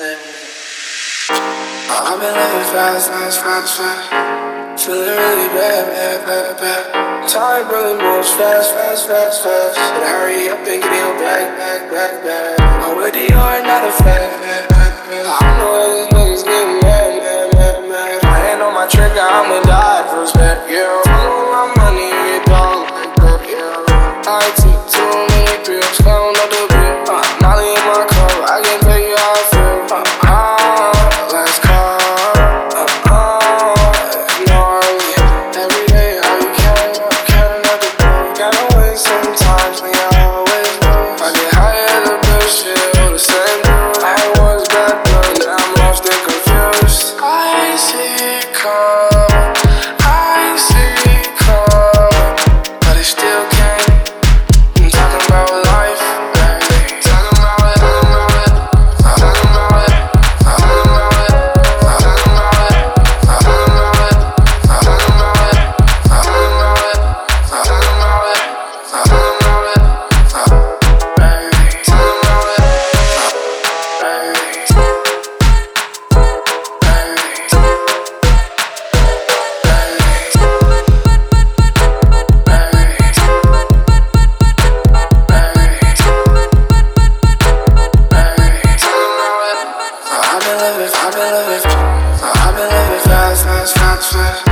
I've been living fast, fast, fast, fast. Feeling really bad, bad, bad, bad. Time really moves fast, fast, fast, fast. But hurry up and get your back, back, back, back. I'm with the yard, not a fat, fat, fat, fat. I know where these niggas getting mad, mad, mad, mad. I ain't on my trigger, I'ma die first, back, yeah. Follow my money, don't like back, yeah. I I've been living, fast, fast, fast, fast.